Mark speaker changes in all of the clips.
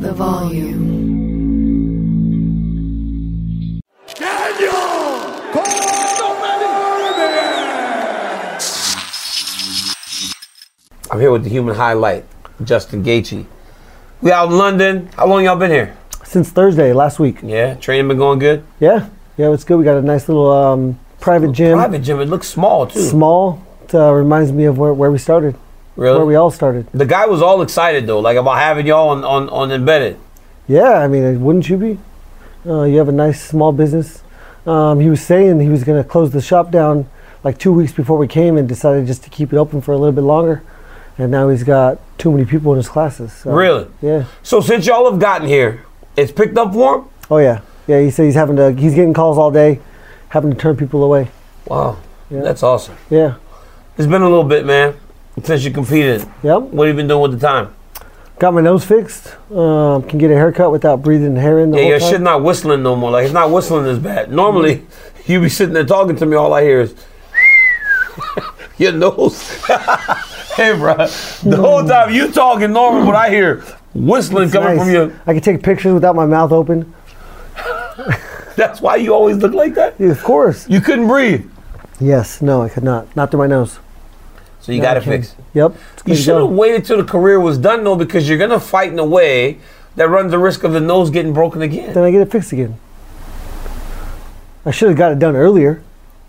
Speaker 1: The volume.
Speaker 2: Daniel I'm here with the human highlight, Justin Gaethje. We out in London. How long y'all been here?
Speaker 3: Since Thursday last week.
Speaker 2: Yeah, training been going good.
Speaker 3: Yeah, yeah, it's good. We got a nice little um, private gym.
Speaker 2: Private gym. It looks small too.
Speaker 3: Small. It uh, reminds me of where, where we started.
Speaker 2: Really?
Speaker 3: Where we all started.
Speaker 2: The guy was all excited though, like about having y'all on on, on embedded.
Speaker 3: Yeah, I mean, wouldn't you be? Uh, you have a nice small business. Um, he was saying he was going to close the shop down like two weeks before we came and decided just to keep it open for a little bit longer. And now he's got too many people in his classes. So,
Speaker 2: Really?
Speaker 3: Yeah.
Speaker 2: So since y'all have gotten here, it's picked up for him.
Speaker 3: Oh yeah. Yeah. He said he's having to. He's getting calls all day, having to turn people away.
Speaker 2: Wow,
Speaker 3: Yeah.
Speaker 2: that's awesome.
Speaker 3: Yeah.
Speaker 2: It's been a little bit, man, since you competed.
Speaker 3: Yep.
Speaker 2: What have you been doing with the time?
Speaker 3: Got my nose fixed. Um, can get a haircut without breathing hair in the
Speaker 2: yeah, your shit not whistling no more. Like it's not whistling as bad. Normally, you be sitting there talking to me. All I hear is your nose. hey, bro. The whole time you talking normal, but I hear whistling
Speaker 3: It's
Speaker 2: coming
Speaker 3: nice.
Speaker 2: from you.
Speaker 3: I can take pictures without my mouth open.
Speaker 2: That's why you always look like that.
Speaker 3: Yeah, of course.
Speaker 2: You couldn't breathe,
Speaker 3: Yes. No, I could not. Not through my nose.
Speaker 2: So you got
Speaker 3: can't.
Speaker 2: fixed.
Speaker 3: Yep.
Speaker 2: You should have waited till the career was done, though, because you're gonna fight in a way that runs the risk of the nose getting broken again.
Speaker 3: Then I get it fixed again. I should have got it done earlier.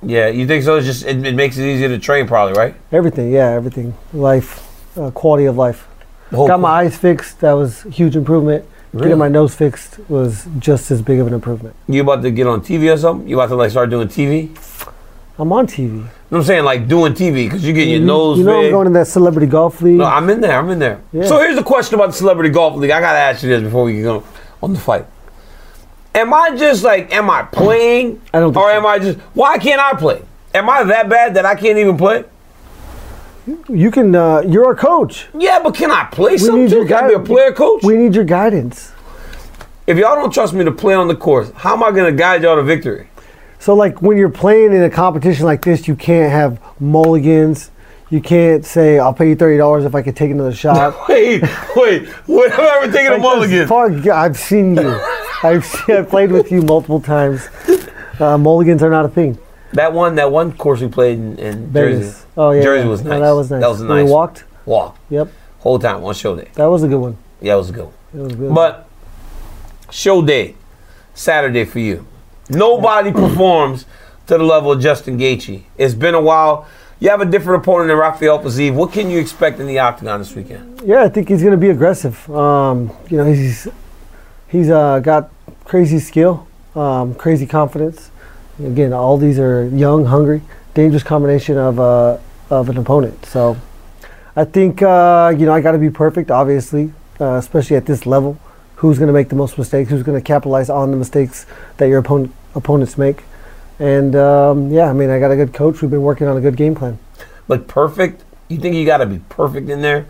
Speaker 2: Yeah, you think so? It's just it, it makes it easier to train, probably, right?
Speaker 3: Everything. Yeah, everything. Life, uh, quality of life. Got my eyes fixed. That was a huge improvement.
Speaker 2: Really?
Speaker 3: Getting my nose fixed was just as big of an improvement.
Speaker 2: You about to get on TV or something? You about to like start doing TV? You
Speaker 3: I'm on TV.
Speaker 2: You know what I'm saying? Like doing TV because you get your
Speaker 3: you,
Speaker 2: nose
Speaker 3: you know
Speaker 2: big.
Speaker 3: I'm going to that celebrity golf league.
Speaker 2: no, I'm in there. I'm in there.
Speaker 3: Yeah.
Speaker 2: So here's the question about the celebrity golf league. I gotta ask you this before we go on the fight. Am I just like, am I playing?
Speaker 3: I don't
Speaker 2: Or
Speaker 3: so.
Speaker 2: am I just? Why can't I play? Am I that bad that I can't even play?
Speaker 3: you can. Uh, you're our coach.
Speaker 2: Yeah, but can I play something
Speaker 3: need
Speaker 2: too?
Speaker 3: your
Speaker 2: Can I be a player coach?
Speaker 3: We need your guidance.
Speaker 2: if y'all don't trust me to play on the course, how am I gonna guide y'all to victory?
Speaker 3: So like when you're playing in a competition like this, you can't have mulligans. You can't say, "I'll pay you thirty dollars if I could take another shot."
Speaker 2: Wait, wait, wait! I'm ever taking a mulligan.
Speaker 3: fuck, I've seen you. I've seen, I've played with you multiple times. Uh, mulligans are not a thing.
Speaker 2: That one, that one course we played in, in Jersey.
Speaker 3: Oh yeah,
Speaker 2: Jersey
Speaker 3: yeah.
Speaker 2: was
Speaker 3: No,
Speaker 2: nice.
Speaker 3: that was nice.
Speaker 2: That was a
Speaker 3: When we walked.
Speaker 2: walk.
Speaker 3: Yep,
Speaker 2: Whole time on show day.
Speaker 3: that was a good one.
Speaker 2: Yeah, it was a good. One.
Speaker 3: It was good.
Speaker 2: But show day, Saturday for you. Nobody performs to the level of Justin Gaethje. It's been a while. You have a different opponent than Rafael Fiziev. What can you expect in the octagon this weekend?
Speaker 3: Yeah, I think he's going to be aggressive. Um, you know, he's he's uh, got crazy skill, um, crazy confidence. Again, all these are young, hungry, dangerous combination of uh, of an opponent. So, I think uh, you know I got to be perfect, obviously, uh, especially at this level. Who's going to make the most mistakes? Who's going to capitalize on the mistakes that your opponent opponents make? And um, yeah, I mean, I got a good coach. We've been working on a good game plan.
Speaker 2: Like perfect? You think you got to be perfect in there?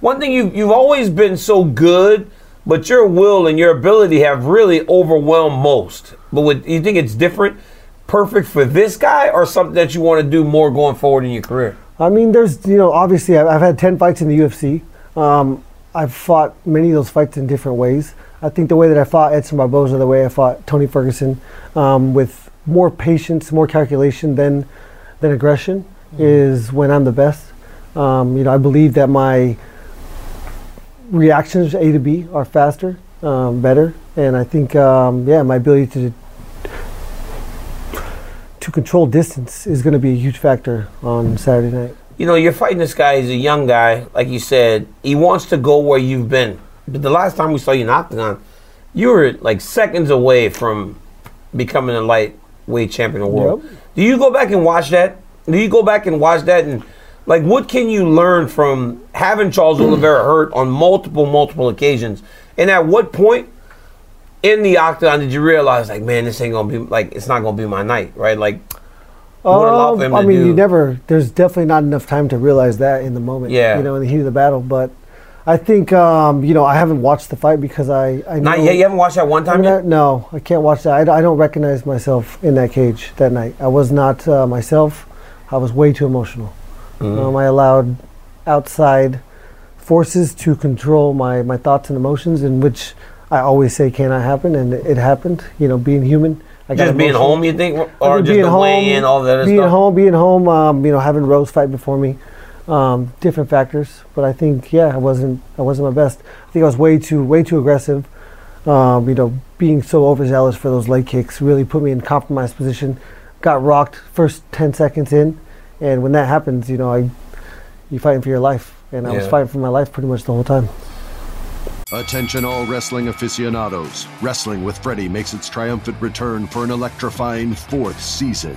Speaker 2: One thing you you've always been so good, but your will and your ability have really overwhelmed most. But you think it's different? Perfect for this guy, or something that you want to do more going forward in your career?
Speaker 3: I mean, there's you know, obviously, I've, I've had ten fights in the UFC. Um, I've fought many of those fights in different ways. I think the way that I fought Edson Barboza, the way I fought Tony Ferguson, um, with more patience, more calculation than than aggression mm-hmm. is when I'm the best. Um, you know, I believe that my reactions A to B are faster, um, better, and I think um, yeah, my ability to to control distance is going to be a huge factor on Saturday night.
Speaker 2: You know, you're fighting this guy. He's a young guy, like you said. He wants to go where you've been. But the last time we saw you in Octagon, you were like seconds away from becoming a lightweight champion of the world. Yep. Do you go back and watch that? Do you go back and watch that and like what can you learn from having Charles Oliveira hurt on multiple multiple occasions? And at what point in the octagon did you realize like man this ain't gonna be like it's not gonna be my night right like
Speaker 3: um, I mean, do? you never. There's definitely not enough time to realize that in the moment.
Speaker 2: Yeah.
Speaker 3: You know, in the heat of the battle. But I think um, you know I haven't watched the fight because I, I
Speaker 2: not yet. You haven't watched that one time
Speaker 3: yet. No, I can't watch that. I, I, don't recognize myself in that cage that night. I was not uh, myself. I was way too emotional. Mm-hmm. Um, I allowed outside forces to control my, my thoughts and emotions, in which I always say cannot happen, and it happened. You know, being human.
Speaker 2: I just being home, you think, or just being the home, and all that.
Speaker 3: Being stuff? home, being home. Um, you know, having Rose fight before me um, different factors. But I think, yeah, I wasn't I wasn't my best. I think I was way too way too aggressive. Um, you know, being so overzealous for those leg kicks really put me in compromised position. Got rocked first ten seconds in, and when that happens, you know, I you fighting for your life, and I yeah. was fighting for my life pretty much the whole time.
Speaker 4: Attention, all wrestling aficionados. Wrestling with Freddie makes its triumphant return for an electrifying fourth season.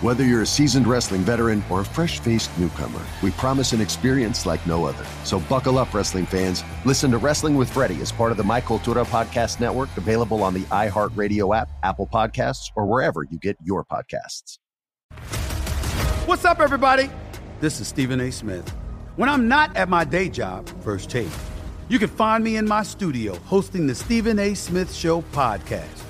Speaker 4: Whether you're a seasoned wrestling veteran or a fresh faced newcomer, we promise an experience like no other. So buckle up, wrestling fans. Listen to Wrestling with Freddie as part of the My Cultura Podcast Network, available on the iHeartRadio app, Apple Podcasts, or wherever you get your podcasts.
Speaker 5: What's up, everybody? This is Stephen A. Smith. When I'm not at my day job, First Take, you can find me in my studio hosting the Stephen A. Smith Show podcast.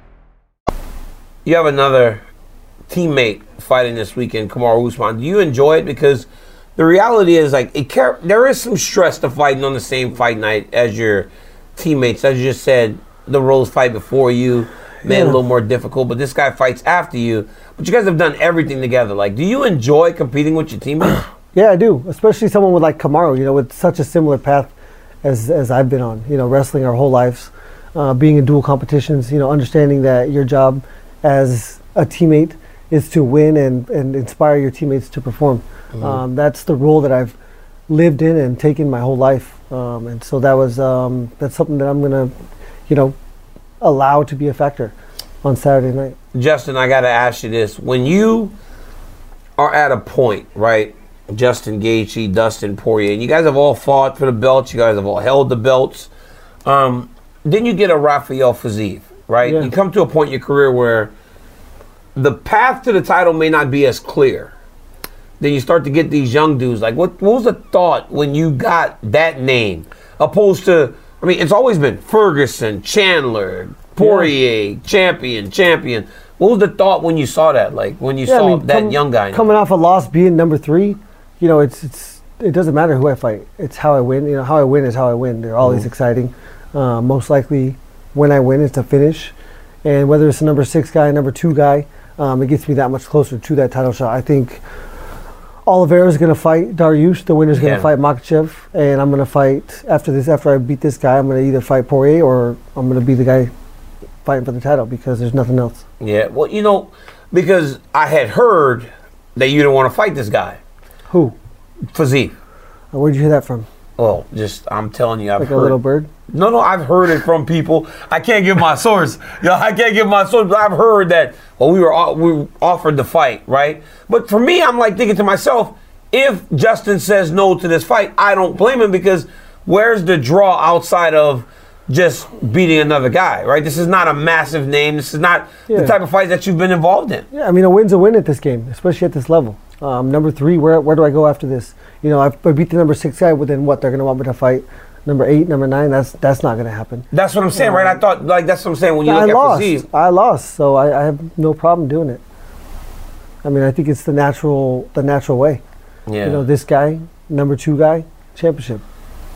Speaker 2: you have another teammate fighting this weekend, Kamaru Usman. Do you enjoy it? Because the reality is, like, it car- there is some stress to fighting on the same fight night as your teammates. As you just said, the Rose fight before you made yeah. it a little more difficult, but this guy fights after you. But you guys have done everything together. Like, do you enjoy competing with your teammates?
Speaker 3: yeah, I do. Especially someone with like Kamaru, you know, with such a similar path as as I've been on. You know, wrestling our whole lives, uh, being in dual competitions. You know, understanding that your job as a teammate is to win and, and inspire your teammates to perform. Mm-hmm. Um, that's the role that I've lived in and taken my whole life. Um, and so that was um, that's something that I'm gonna, you know, allow to be a factor on Saturday night.
Speaker 2: Justin, I got to ask you this: When you are at a point, right? Justin Gaethje, Dustin Poirier, and you guys have all fought for the belts. You guys have all held the belts. Um, then you get a Rafael Fiziev right? Yeah. You come to a point in your career where the path to the title may not be as clear. Then you start to get these young dudes. Like, what, what was the thought when you got that name? Opposed to, I mean, it's always been Ferguson, Chandler, Poirier, yeah. champion, champion. What was the thought when you saw that? Like when you yeah, saw I mean, that com- young guy
Speaker 3: coming off a loss, being number three. You know, it's it's it doesn't matter who I fight. It's how I win. You know, how I win is how I win. They're always mm-hmm. exciting. Uh, most likely, when I win It's to finish. And whether it's a number six guy, number two guy, um, it gets me that much closer to that title shot. I think Oliveira is going to fight Dariush. The winner is going to fight Makhachev, and I'm going to fight after this. After I beat this guy, I'm going to either fight Poirier or I'm going to be the guy fighting for the title because there's nothing else.
Speaker 2: Yeah, well, you know, because I had heard that you didn't want to fight this guy.
Speaker 3: Who?
Speaker 2: Fiziev.
Speaker 3: Where'd you hear that from?
Speaker 2: Oh, just I'm telling you, I've
Speaker 3: like
Speaker 2: heard,
Speaker 3: a little bird.
Speaker 2: No, no, I've heard it from people. I can't give my source. Yo, I can't give my source, but I've heard that. Well, we were we were offered the fight, right? But for me, I'm like thinking to myself, if Justin says no to this fight, I don't blame him because where's the draw outside of just beating another guy, right? This is not a massive name. This is not yeah. the type of fight that you've been involved in.
Speaker 3: Yeah, I mean, a win's a win at this game, especially at this level. Um, number three, where where do I go after this? You know, I, I beat the number six guy, but then what? They're going to want me to fight number eight, number nine. That's that's not going to happen.
Speaker 2: That's what I'm saying, um, right? I thought like that's what I'm saying when you
Speaker 3: I
Speaker 2: look
Speaker 3: lost.
Speaker 2: at Fiziev.
Speaker 3: I lost, so I, I have no problem doing it. I mean, I think it's the natural the natural way.
Speaker 2: Yeah.
Speaker 3: You know, this guy, number two guy, championship.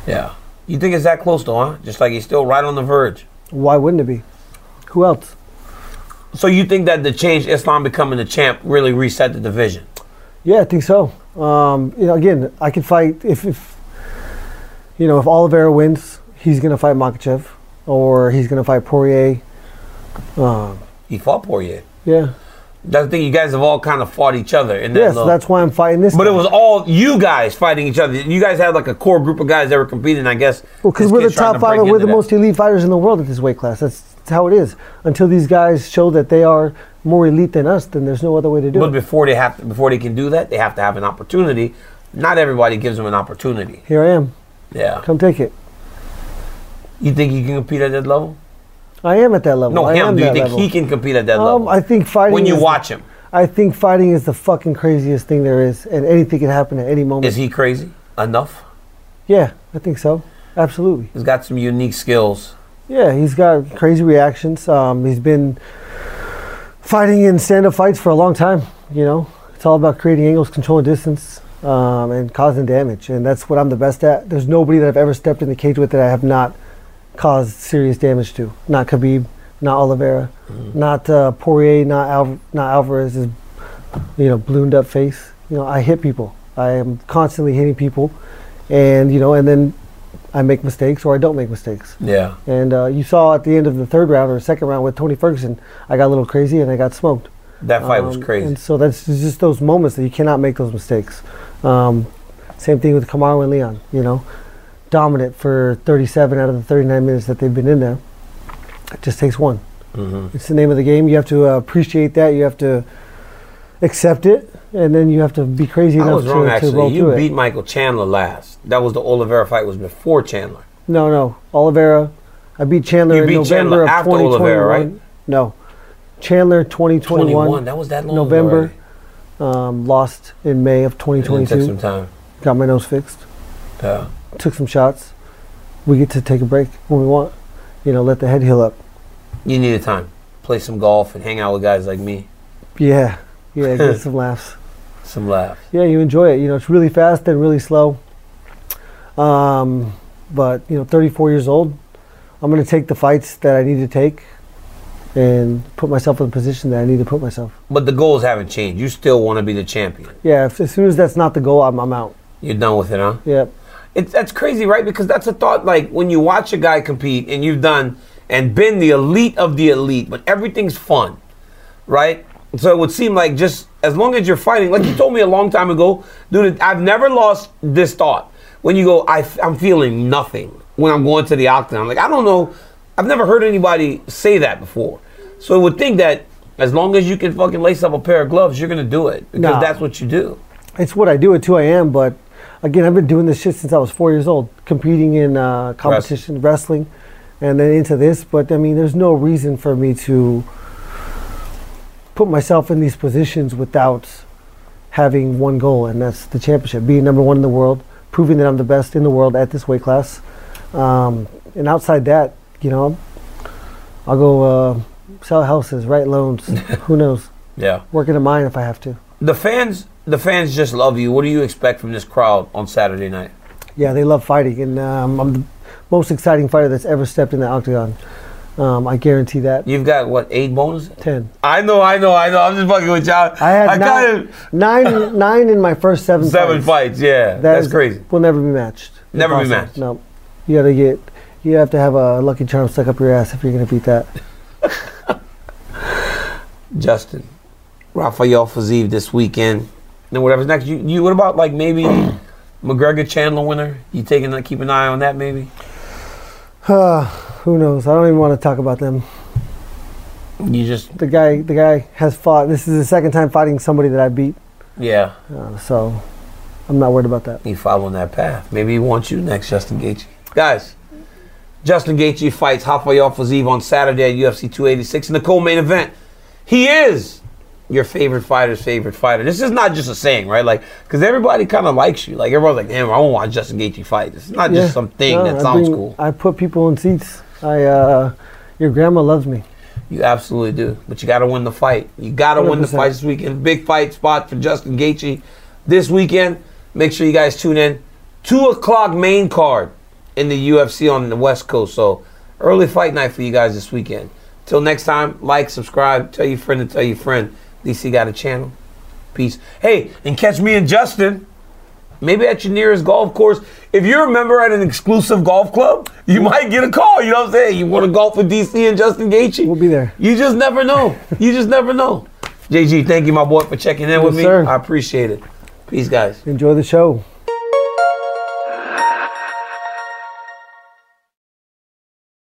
Speaker 2: Yeah. You think it's that close though, huh? Just like he's still right on the verge.
Speaker 3: Why wouldn't it be? Who else?
Speaker 2: So you think that the change Islam becoming the champ really reset the division?
Speaker 3: Yeah, I think so. Um, you know, again, I could fight if, if you know if Oliveira wins, he's gonna fight Makhachev or he's gonna fight Poirier.
Speaker 2: Um, he fought Poirier.
Speaker 3: Yeah.
Speaker 2: That's the thing. You guys have all kind of fought each other. In that
Speaker 3: yes, little, that's why I'm fighting this.
Speaker 2: But guy. it was all you guys fighting each other. You guys had like a core group of guys that were competing. I guess.
Speaker 3: Well, because we're the top five. We're the that. most elite fighters in the world at this weight class. That's, that's how it is. Until these guys show that they are more elite than us, then there's no other way to do
Speaker 2: but
Speaker 3: it.
Speaker 2: But before they have, to, before they can do that, they have to have an opportunity. Not everybody gives them an opportunity.
Speaker 3: Here I am.
Speaker 2: Yeah.
Speaker 3: Come take it.
Speaker 2: You think you can compete at that level?
Speaker 3: I am at that level.
Speaker 2: No,
Speaker 3: I
Speaker 2: him. Do you think
Speaker 3: level.
Speaker 2: he can compete at that um, level?
Speaker 3: I think fighting.
Speaker 2: When you watch him.
Speaker 3: I think fighting is the fucking craziest thing there is, and anything can happen at any moment.
Speaker 2: Is he crazy enough?
Speaker 3: Yeah, I think so. Absolutely.
Speaker 2: He's got some unique skills.
Speaker 3: Yeah, he's got crazy reactions. Um, he's been fighting in stand-up fights for a long time. You know, it's all about creating angles, controlling distance, um, and causing damage, and that's what I'm the best at. There's nobody that I've ever stepped in the cage with that I have not caused serious damage to. Not Khabib, not Oliveira, mm-hmm. not uh, Poirier, not Al- not Alvarez's, you know, ballooned up face. You know, I hit people. I am constantly hitting people, and you know, and then I make mistakes or I don't make mistakes.
Speaker 2: Yeah.
Speaker 3: And uh, you saw at the end of the third round or second round with Tony Ferguson, I got a little crazy and I got smoked.
Speaker 2: That fight um, was crazy.
Speaker 3: And so that's just those moments that you cannot make those mistakes. Um, same thing with Kamaru and Leon. You know, dominant for 37 out of the 39 minutes that they've been in there. It just takes one.
Speaker 2: Mm-hmm.
Speaker 3: It's the name of the game. You have to uh, appreciate that. You have to accept it, and then you have to be crazy
Speaker 2: I
Speaker 3: enough
Speaker 2: was
Speaker 3: to,
Speaker 2: wrong
Speaker 3: to roll.
Speaker 2: You beat
Speaker 3: it.
Speaker 2: Michael Chandler last. That was the Oliveira fight. Was before Chandler.
Speaker 3: No, no, Oliveira. I beat Chandler
Speaker 2: You
Speaker 3: in
Speaker 2: beat
Speaker 3: November
Speaker 2: Chandler
Speaker 3: of
Speaker 2: after
Speaker 3: 2021.
Speaker 2: Oliveira, right?
Speaker 3: No, Chandler 2021.
Speaker 2: 21. That was that
Speaker 3: November. Um, lost in May of
Speaker 2: It took some
Speaker 3: 2022.
Speaker 2: time.
Speaker 3: Got my nose fixed.
Speaker 2: Yeah.
Speaker 3: Took some shots. We get to take a break when we want. You know, let the head heal up.
Speaker 2: You need needed time. Play some golf and hang out with guys like me.
Speaker 3: Yeah, yeah, get some laughs.
Speaker 2: Some laughs.
Speaker 3: Yeah, you enjoy it. You know, it's really fast and really slow. Um, but you know, 34 years old, I'm going to take the fights that I need to take, and put myself in the position that I need to put myself.
Speaker 2: But the goals haven't changed. You still want to be the champion.
Speaker 3: Yeah, if, as soon as that's not the goal, I'm, I'm out.
Speaker 2: You're done with it, huh?
Speaker 3: Yeah.
Speaker 2: It's that's crazy, right? Because that's a thought. Like when you watch a guy compete and you've done and been the elite of the elite, but everything's fun, right? So it would seem like just as long as you're fighting, like you told me a long time ago, dude. I've never lost this thought. When you go, I, am feeling nothing when I'm going to the octagon. I'm like I don't know, I've never heard anybody say that before. So I would think that as long as you can fucking lace up a pair of gloves, you're gonna do it because
Speaker 3: Nah.
Speaker 2: that's what you do.
Speaker 3: It's what I do. It's who I am. But again, I've been doing this shit since I was four years old, competing in uh, competition, wrestling, and then into this. But I mean, there's no reason for me to put myself in these positions without having one goal, and that's the championship, being number one in the world, proving that I'm the best in the world at this weight class. Um, and outside that, you know, I'll go uh, sell houses, write loans. Who knows?
Speaker 2: Yeah.
Speaker 3: Work in a mine if I have to.
Speaker 2: The fans, the fans just love you. What do you expect from this crowd on Saturday night?
Speaker 3: Yeah, they love fighting, and um, I'm the most exciting fighter that's ever stepped in the octagon. Um, I guarantee that.
Speaker 2: You've got what eight bonuses?
Speaker 3: Ten.
Speaker 2: I know, I know, I know. I'm just fucking with y'all.
Speaker 3: I had
Speaker 2: I
Speaker 3: nine,
Speaker 2: kinda-
Speaker 3: nine, nine in my first seven.
Speaker 2: seven fights. Yeah,
Speaker 3: That
Speaker 2: that's
Speaker 3: is-
Speaker 2: crazy.
Speaker 3: Will never be matched.
Speaker 2: Never be matched.
Speaker 3: No, you gotta get. You have to have a lucky charm stuck up your ass if you're gonna beat that.
Speaker 2: Justin, Rafael Fiziev this weekend, and whatever's next. You, you what about like maybe McGregor Chandler winner? You taking that? Keep an eye on that maybe.
Speaker 3: Who knows? I don't even want to talk about them.
Speaker 2: You just
Speaker 3: The guy, the guy has fought. This is the second time fighting somebody that I beat.
Speaker 2: yeah.
Speaker 3: Uh, so I'm not worried about that.
Speaker 2: He following that path. Maybe he wants you next, Justin Gaethje. Guys, Justin Gaethje fights Rafael Fiziev on Saturday at UFC 286 in the co-main event. He is your favorite fighter's favorite fighter. This is not just a saying, right? Like, because everybody kind of likes you. Like, everyone's like, damn, I want to watch Justin Gaethje fight. It's not
Speaker 3: Yeah.
Speaker 2: just some thing
Speaker 3: No,
Speaker 2: that
Speaker 3: I
Speaker 2: sounds
Speaker 3: bring-
Speaker 2: cool.
Speaker 3: I put people in seats. I, uh, your grandma loves me.
Speaker 2: You absolutely do. But you got to win the fight. You got to win the fight this weekend. Big fight spot for Justin Gaethje this weekend. Make sure you guys tune in. Two o'clock main card in the UFC on the West Coast. So early fight night for you guys this weekend. Till next time, like, subscribe, tell your friend to tell your friend. DC got a channel. Peace. Hey, and catch me and Justin. Maybe at your nearest golf course. If you're a member at an exclusive golf club, you might get a call. You know what I'm saying? You want to golf with DC and Justin Gaethje?
Speaker 3: We'll be there.
Speaker 2: You just never know. You just never know. JG, thank you, my boy, for checking in with me.
Speaker 3: sir.
Speaker 2: I appreciate it. Peace, guys.
Speaker 3: Enjoy the show.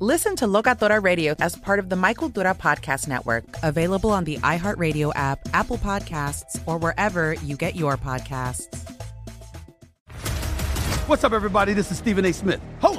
Speaker 6: Listen to Locatora Radio as part of the My Cultura Podcast Network, available on the iHeartRadio app, Apple Podcasts, or wherever you get your podcasts.
Speaker 5: What's up, everybody? This is Stephen A. Smith,